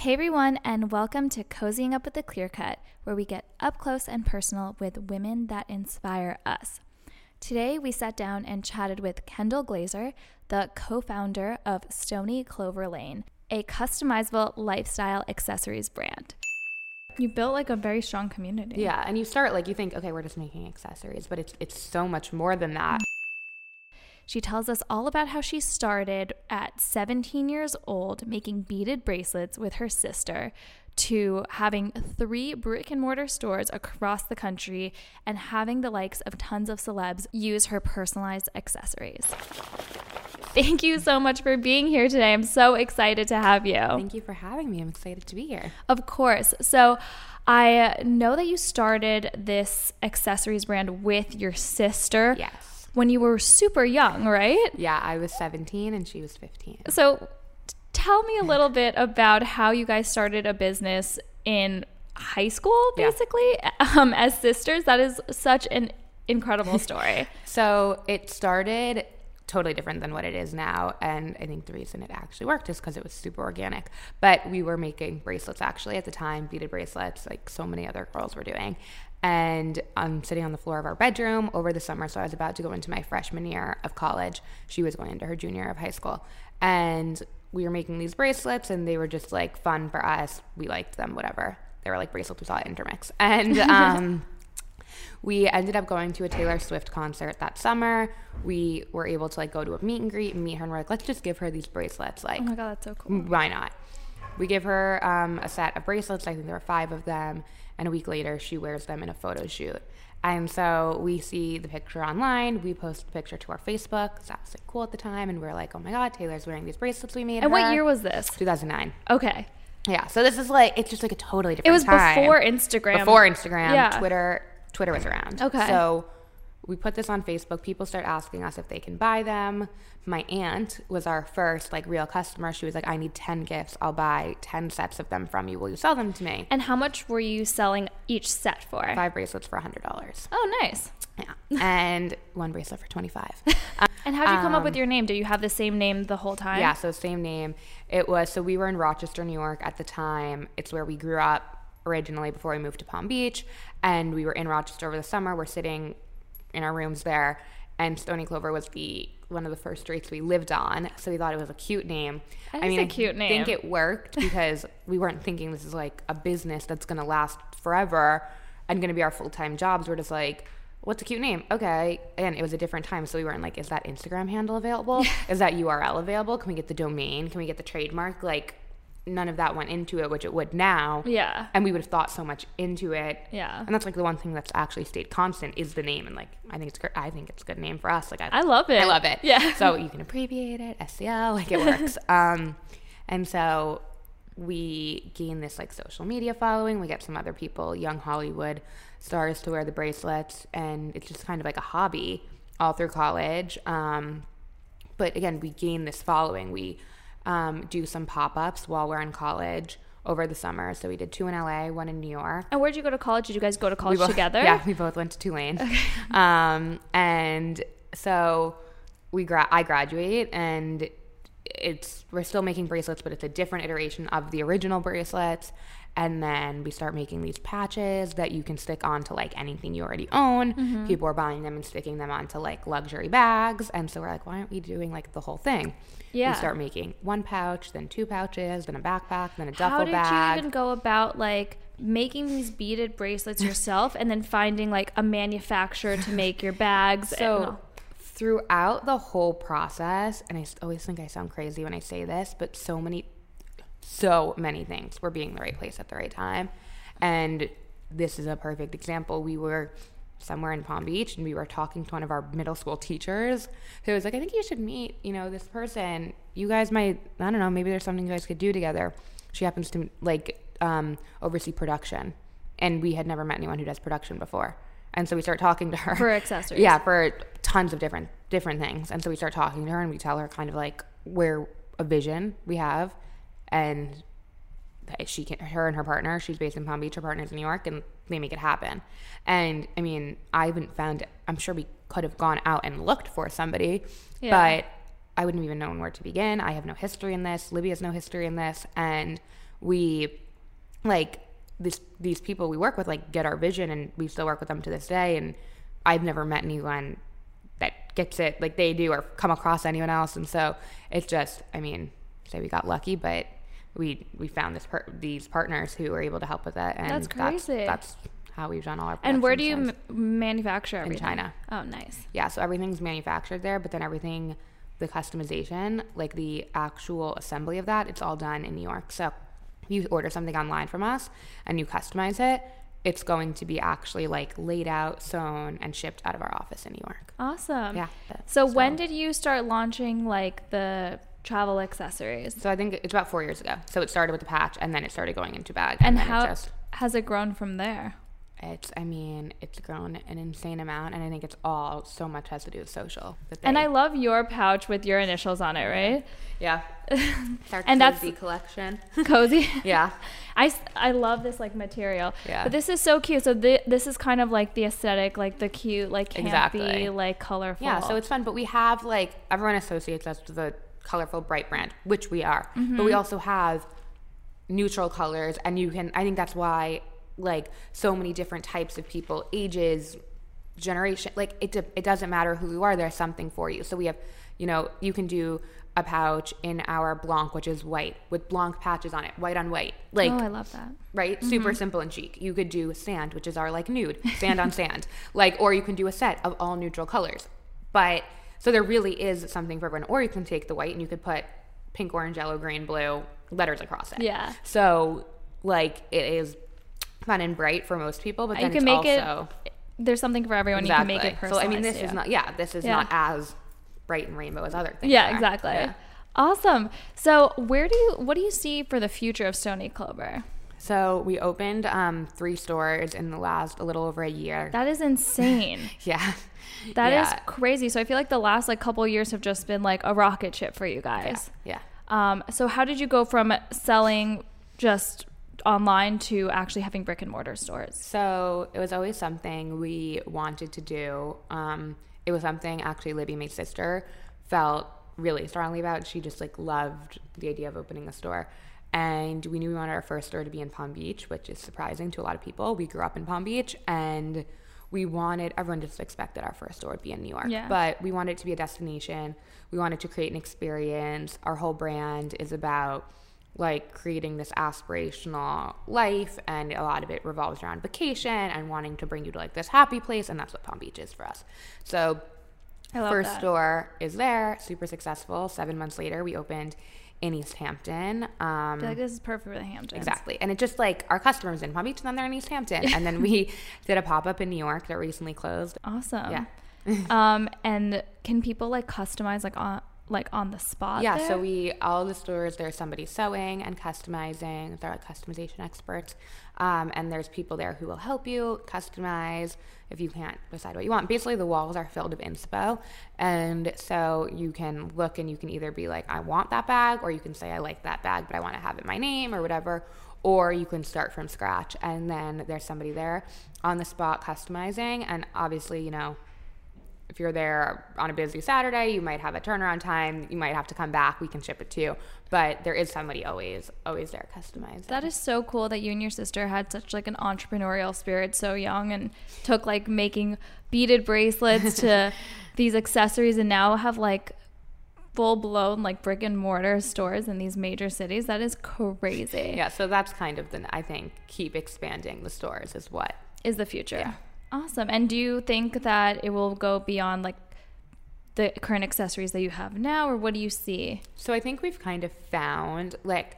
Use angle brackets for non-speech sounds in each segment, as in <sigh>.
Hey everyone, and welcome to Cozying Up with the Clear Cut, where we get up close and personal with women that inspire us. Today, we sat down and chatted with Kendall Glazer, the co founder of Stoney Clover Lane, a customizable lifestyle accessories brand. You built like a very strong community. Yeah, and you start like you think, okay, we're just making accessories, but it's it's so much more than that. She tells us all about how she started at 17 years old making beaded bracelets with her sister to having three brick and mortar stores across the country and having the likes of tons of celebs use her personalized accessories. Thank you so much for being here today. I'm so excited to have you. Thank you for having me. I'm excited to be here. Of course. So, I know that you started this accessories brand with your sister. Yes. When you were super young, right? Yeah, I was 17 and she was 15. So, tell me a little bit about how you guys started a business in high school, Yeah. basically, <laughs> um, as sisters. That is such an incredible <laughs> story. So it started totally different than what it is now. And I think the reason it actually worked is because it was super organic. But we were making bracelets actually at the time, beaded bracelets, like so many other girls were doing. And I'm sitting on the floor of our bedroom over the summer. So I was about to go into my freshman year of college. She was going into her junior year of high school. And we were making these bracelets and they were just like fun for us. We liked them, whatever. They were like bracelets we saw at Intermix. And <laughs> um we ended up going to a Taylor Swift concert that summer. We were able to like go to a meet and greet and meet her, and we're like, let's just give her these bracelets. Like, Oh my God, that's so cool. why not? We give her um, a set of bracelets. I think there were five of them. And a week later, she wears them in a photo shoot. And so we see the picture online. We post the picture to our Facebook. that was like cool at the time. And we are like, oh my God, Taylor's wearing these bracelets we made. And what year was this? 2009. Okay. Yeah. So this is like, it's just like a totally different It was time. before Instagram. Before Instagram, Yeah. Twitter, Twitter was around. Okay. So we put this on Facebook. People start asking us if they can buy them. My aunt was our first like real customer. She was like, "I need ten gifts. I'll buy ten sets of them from you. Will you sell them to me?" And how much were you selling each set for? Five bracelets for hundred dollars. Oh, nice. Yeah, and <laughs> one bracelet for twenty five. <laughs> And how did you come up with your name? Do you have the same name the whole time? Um, Yeah, so same name. It was so we were in Rochester, New York at the time. It's where we grew up originally before we moved to Palm Beach, and we were in Rochester over the summer. We're sitting in our rooms there, and Stoney Clover was the one of the first streets we lived on. So we thought it was a cute name. That I mean, a I cute think name. it worked <laughs> because we weren't thinking this is like a business that's gonna last forever and gonna be our full time jobs. We're just like. What's a cute name? Okay. And it was a different time. So we weren't like, is that Instagram handle available? <laughs> is that URL available? Can we get the domain? Can we get the trademark? Like, none of that went into it, which it would now. Yeah. And we would have thought so much into it. Yeah. And that's like the one thing that's actually stayed constant is the name. And like, I think it's great. I think it's a good name for us. Like, I, I love it. I love it. Yeah. So you can abbreviate it, SEO, like it <laughs> works. um, and so we gain this like social media following. We get some other people, young Hollywood stars, to wear the bracelets, and it's just kind of like a hobby all through college. Um, but again, we gain this following. We um, do some pop ups while we're in college over the summer. So we did two in LA, one in New York. And where'd you go to college? Did you guys go to college both- together? Yeah, we both went to Tulane. Um, and so we gra- I graduate and it's we're still making bracelets, but it's a different iteration of the original bracelets. And then we start making these patches that you can stick onto like anything you already own. Mm-hmm. People are buying them and sticking them onto like luxury bags. And so we're like, why aren't we doing like the whole thing? Yeah. We start making one pouch, then two pouches, then a backpack, then a duffel bag. How did bag. you even go about like making these beaded bracelets yourself and then finding like a manufacturer to make your bags? <laughs> So throughout the whole process, and I always think I sound crazy when I say this, but so many, so many things we were being the right place at the right time, and this is a perfect example. We were somewhere in Palm Beach, and we were talking to one of our middle school teachers, who was like, "I think you should meet, you know, this person. You guys might, I don't know, maybe there's something you guys could do together." She happens to like um, oversee production, and we had never met anyone who does production before. And so we start talking to her For accessories. Yeah, for tons of different different things. And so we start talking to her, and we tell her kind of like where a vision we have, and she can her and her partner. She's based in Palm Beach. Her partner's in New York, and they make it happen. And I mean, I haven't found. I'm sure we could have gone out and looked for somebody, Yeah. but I wouldn't even known where to begin. I have no history in this. Libby has no history in this, and we like this these people we work with like get our vision and we still work with them to this day and I've never met anyone that gets it like they do or come across anyone else and so it's just I mean say we got lucky but we we found this per- these partners who were able to help with it and That's crazy. that's, how we've done all our And where do you m- manufacture in? China Oh, nice. yeah, so everything's manufactured there, but then everything, the customization, like the actual assembly of that, it's all done in New York. So if you order something online from us and you customize it, it's going to be actually like laid out, sewn, and shipped out of our office in New York. Awesome. Yeah. So, when did you start launching like the travel accessories? So I think it's about four years ago. So it started with the patch, and then it started going into bag, And then how it just has it grown from there? it's I mean it's grown an insane amount, and I think it's all so much has to do with social. that And I love your pouch with your initials on it, right? yeah, <laughs> Our And that's- cozy collection. <laughs> Cozy. yeah. I, I love this like material. Yeah. But this is so cute. So thi- this is kind of like the aesthetic, like the cute, like campy, Exactly. like colorful. Yeah, so it's fun, but we have like everyone associates us with a colorful, bright brand, which we are. But Mm-hmm. we also have neutral colors, and you can. I think that's why like so many different types of people, ages, generation. Like it, de- it doesn't matter who you are. There's something for you. So we have, you know, you can do a pouch in our blanc, which is white with blanc patches on it, white on white, like oh, I love that. right? Super simple and chic. You could do sand, which is our like nude, sand on sand. <laughs> Like, or you can do a set of all neutral colors. But so there really is something for everyone. Or you can take the white and you could put pink, orange, yellow, green, blue letters across it. Yeah. So like it is fun and bright for most people, but You can it's make also it. There's something for everyone. exactly. You can make it personal. so. I mean, this is not. Yeah, this is Yeah. not as bright and rainbow as other things. Yeah, are. exactly. Yeah. Awesome. So, where do you what do you see for the future of Stoney Clover? So we opened um, three stores in the last a little over a year. That is insane. <laughs> yeah. That is Yeah. crazy. So I feel like the last like couple years have just been like a rocket ship for you guys. Yeah. Um, so how did you go from selling just online to actually having brick and mortar stores? So it was always something we wanted to do. Um, it was something actually Libby, my sister, felt really strongly about. She just like loved the idea of opening a store. And we knew we wanted our first store to be in Palm Beach, which is surprising to a lot of people. We grew up in Palm Beach and we wanted everyone just expected our first store would be in New York. Yeah. But we wanted it to be a destination. We wanted to create an experience. Our whole brand is about like creating this aspirational life and a lot of it revolves around vacation and wanting to bring you to like this happy place and that's what Palm Beach is for us. So first that. store is there, super successful. 7 months later we opened in East Hampton. Um I feel like this is perfect for the Hamptons. Exactly. And it just like our customers in Palm Beach and then they're in East Hampton. <laughs> and then we did a pop up in New York that recently closed. Awesome. Yeah. <laughs> um, and can people like customize like on like on the spot? Yeah, there? so we all the stores there's somebody sewing and customizing. They're like customization experts, um, and there's people there who will help you customize if you can't decide what you want. Basically, the walls are filled with inspo, and so you can look and you can either be like, I want that bag, or you can say, I like that bag, but I want to have it my name or whatever. Or you can start from scratch, and then there's somebody there on the spot customizing, and obviously, you know, if you're there on a busy Saturday, you might have a turnaround time. You might have to come back. We can ship it to you, but there is somebody always, always there customized. That is so cool that you and your sister had such like an entrepreneurial spirit so young and took like making beaded bracelets to <laughs> these accessories and now have like full blown like brick and mortar stores in these major cities. That is crazy. yeah. So that's kind of the I think keep expanding the stores is what. Is the future. Yeah. Awesome. And do you think that it will go beyond like the current accessories that you have now or what do you see? So I think we've kind of found like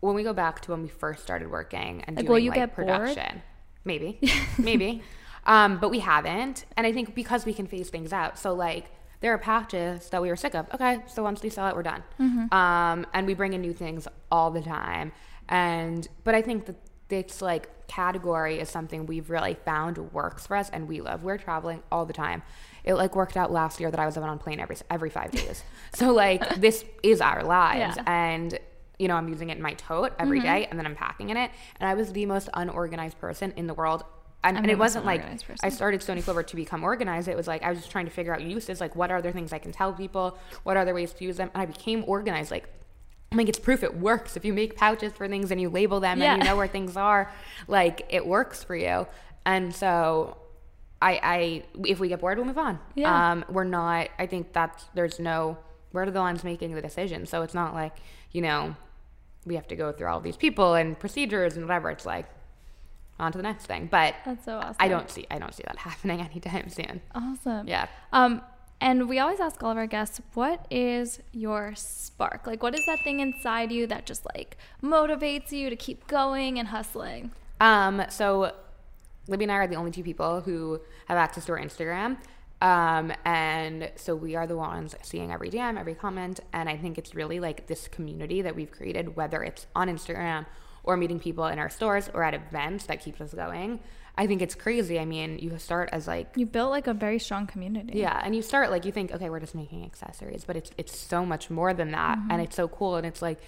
when we go back to when we first started working and Like, doing will you like get bored? production, maybe, <laughs> maybe, um, but we haven't. And I think because we can phase things out. So like there are patches that we were sick of. Okay, so once we sell it, we're done. Mm-hmm. Um, and we bring in new things all the time. And but I think that this like category is something we've really found works for us and we love. We're traveling all the time. It like worked out last year that I was on a plane every every five days. <laughs> so like this is our lives Yeah. and you know, I'm using it in my tote every day, and then I'm packing in it. And I was the most unorganized person in the world. And, and it wasn't like person. I started Stoney Clover to become organized. It was like I was just trying to figure out uses, like what are other things I can tell people, what are other ways to use them. And I became organized like like, it's proof it works. If you make pouches for things and you label them Yeah. and you know where things are, like it works for you. And so I, I if we get bored, we'll move on. Yeah. Um, we're not, I think that's, there's no, we're the ones making the decision. So it's not like, you know, we have to go through all these people and procedures and whatever. It's like, on to the next thing. But That's so awesome. I don't see, I don't see that <laughs> happening anytime soon. Awesome. Yeah. Um, and we always ask all of our guests, what is your spark? Like, what is that thing inside you that just like motivates you to keep going and hustling? Um, so Libby and I are the only two people who have access to our Instagram. Um, and so we are the ones seeing every DM, every comment. And I think it's really like this community that we've created, whether it's on Instagram or meeting people in our stores or at events that keeps us going. I think it's crazy. I mean, you start as like You built like a very strong community. yeah, and you start like you think, okay, we're just making accessories, but it's it's so much more than that, and mm-hmm. it's so cool, and it's like,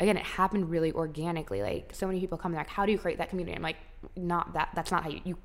again, it happened really organically. Like so many people come like, how do you create that community? I'm like, not that. That's not how you you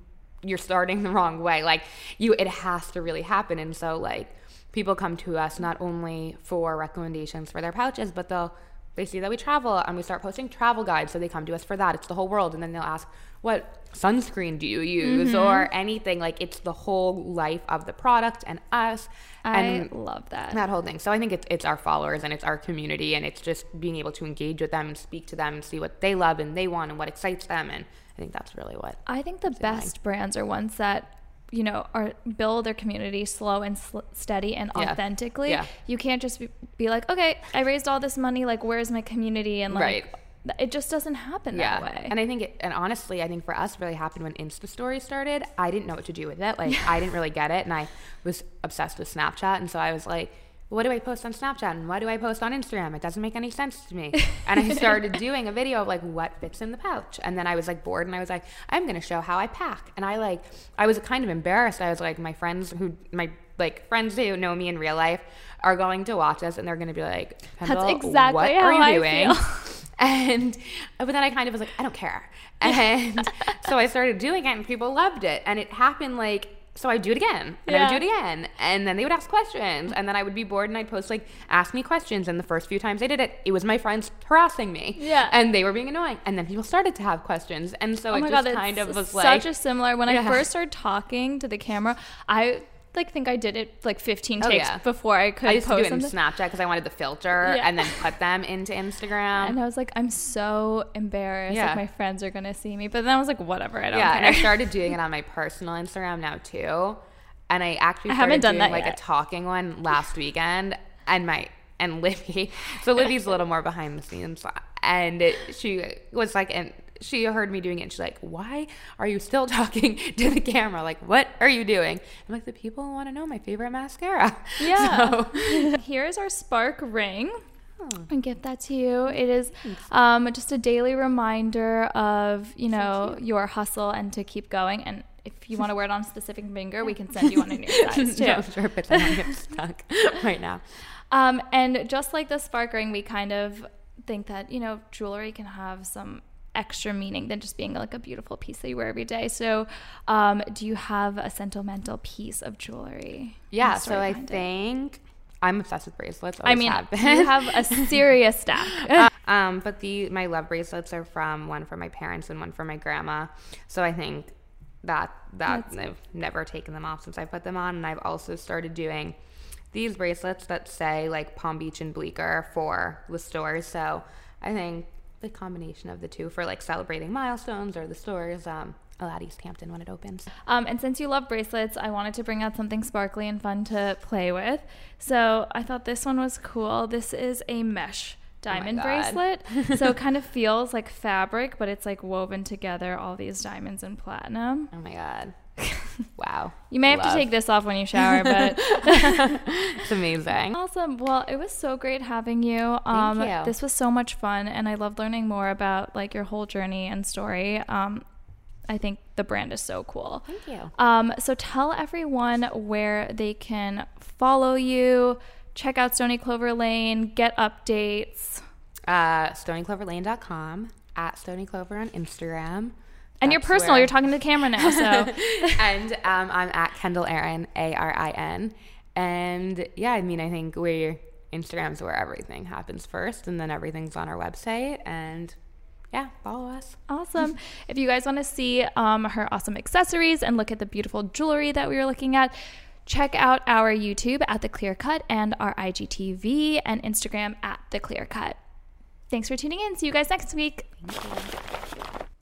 you're starting the wrong way. Like you, it has to really happen, and so like people come to us not only for recommendations for their pouches, but they'll they see that we travel and we start posting travel guides so they come to us for that. It's the whole world. And then they'll ask what sunscreen do you use mm-hmm. or anything? Like it's the whole life of the product and us I and love that. that whole thing. So i think it's, it's our followers and it's our community and it's just being able to engage with them and speak to them and see what they love and they want and what excites them. And i think that's really what I think the best brands are ones that you know are build their community slow and sl- steady and Yeah. authentically. Yeah. You can't just be, be like, okay, I raised all this money. Like, where's my community? And like, Right. it just doesn't happen that way. And I think, it, and honestly, I think for us, really happened when Insta Stories started. I didn't know what to do with it. Like, <laughs> I didn't really get it. And I was obsessed with Snapchat. And so I was like, what do I post on Snapchat? And why do I post on Instagram? It doesn't make any sense to me. And I started <laughs> doing a video of like what fits in the pouch. And then I was like bored and I was like, I'm going to show how I pack. And I like, I was kind of embarrassed. I was like, my friends who, my like friends who know me in real life are going to watch this and they're going to be like, That's exactly what how are you I doing? feel. <laughs> And but then I kind of was like, I don't care. <laughs> And so I started doing it and people loved it. And it happened like so I'd do it again and I would do it again. And then they would ask questions. And then I would be bored and I'd post like ask me questions. And the first few times I did it, it was my friends harassing me. Yeah. And they were being annoying. And then people started to have questions. And so oh it just god, kind of was such like such a similar. When I first started talking to the camera, I like think I did it like 15 takes Oh, yeah. before I could I used to do post it in. Snapchat because I wanted the filter Yeah. and then put them into Instagram. and I was like, I'm so embarrassed. Yeah. Like my friends are gonna see me. But then I was like, whatever. I don't yeah, care. and I <laughs> started doing it on my personal Instagram now too. And I actually I haven't done that like yet. a talking one last weekend and my and Libby. <laughs> So Libby's a little more behind the scenes and it, she was like and she heard me doing it and she's like, Why are you still <laughs> talking to the camera? Like, what are you doing? I'm like, the people want to know my favorite mascara. <laughs> Yeah. So, <laughs> Here's our Spark ring. Oh. And give that to you. It is um, just a daily reminder of you know your hustle and to keep going. And if you want to wear it on a specific finger, we can send you one in your size too. I'm sure it's gonna get stuck right now. Um, and just like the spark ring, we kind of think that, you know, jewelry can have some extra meaning than just being like a beautiful piece that you wear every day. So, um, do you have a sentimental piece of jewelry? Yeah, so I it? think I'm obsessed with bracelets. I mean, have you have a <laughs> serious stack. <laughs> um, but the my love bracelets are from one for my parents and one for my grandma. So I think that that That's- I've never taken them off since I put them on, and I've also started doing these bracelets that say like Palm Beach and Bleecker for the stores. So I think the combination of the two for like celebrating milestones or the stores. Um, I'll East Hampton when it opens. Um, and since you love bracelets, I wanted to bring out something sparkly and fun to play with. So I thought this one was cool. This is a mesh diamond God. bracelet. so it <laughs> kind of feels like fabric, but it's like woven together, all these diamonds and platinum. Oh my god! <laughs> Wow, You may have Love. to take this off when you shower, but <laughs> it's amazing. awesome. Well, it was so great having you. Um, you. This was so much fun, and I love learning more about like your whole journey and story. Um, I think the brand is so cool. Thank you. Um, so tell everyone where they can follow you, check out Stoney Clover Lane, get updates. Uh, StoneyCloverLane.com at Stoney Clover on Instagram. And you're personal, where- you're talking to the camera now, so <laughs> and um, I'm at Kendall Arin, A R I N. And yeah, I mean, I think we're Instagram's where everything happens first, and then everything's on our website. And yeah, follow us. Awesome. if you guys want to see um, her awesome accessories and look at the beautiful jewelry that we were looking at, check out our YouTube at The Clear Cut and our IGTV and Instagram at The Clear Cut. Thanks for tuning in. See you guys next week.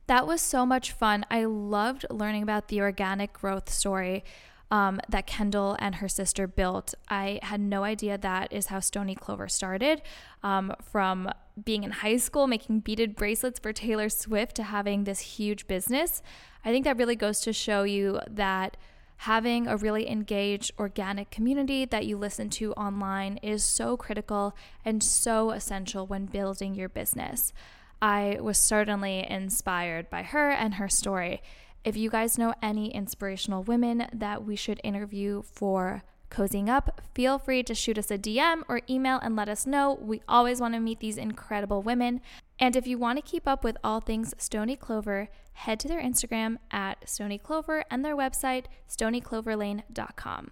That was so much fun. I loved learning about the organic growth story um, that Kendall and her sister built. I had no idea that is how Stoney Clover started. Um, from being in high school, making beaded bracelets for Taylor Swift, to having this huge business. I think that really goes to show you that having a really engaged organic community that you listen to online is so critical and so essential when building your business. I was certainly inspired by her and her story. If you guys know any inspirational women that we should interview for cozying up, feel free to shoot us a DM or email and let us know. We always want to meet these incredible women. And if you want to keep up with all things Stoney Clover, head to their Instagram at Stoney Clover and their website, stoneycloverlane.com.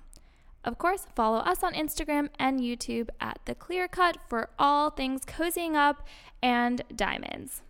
Of course, follow us on Instagram and YouTube at The Clear Cut for all things cozying up and diamonds.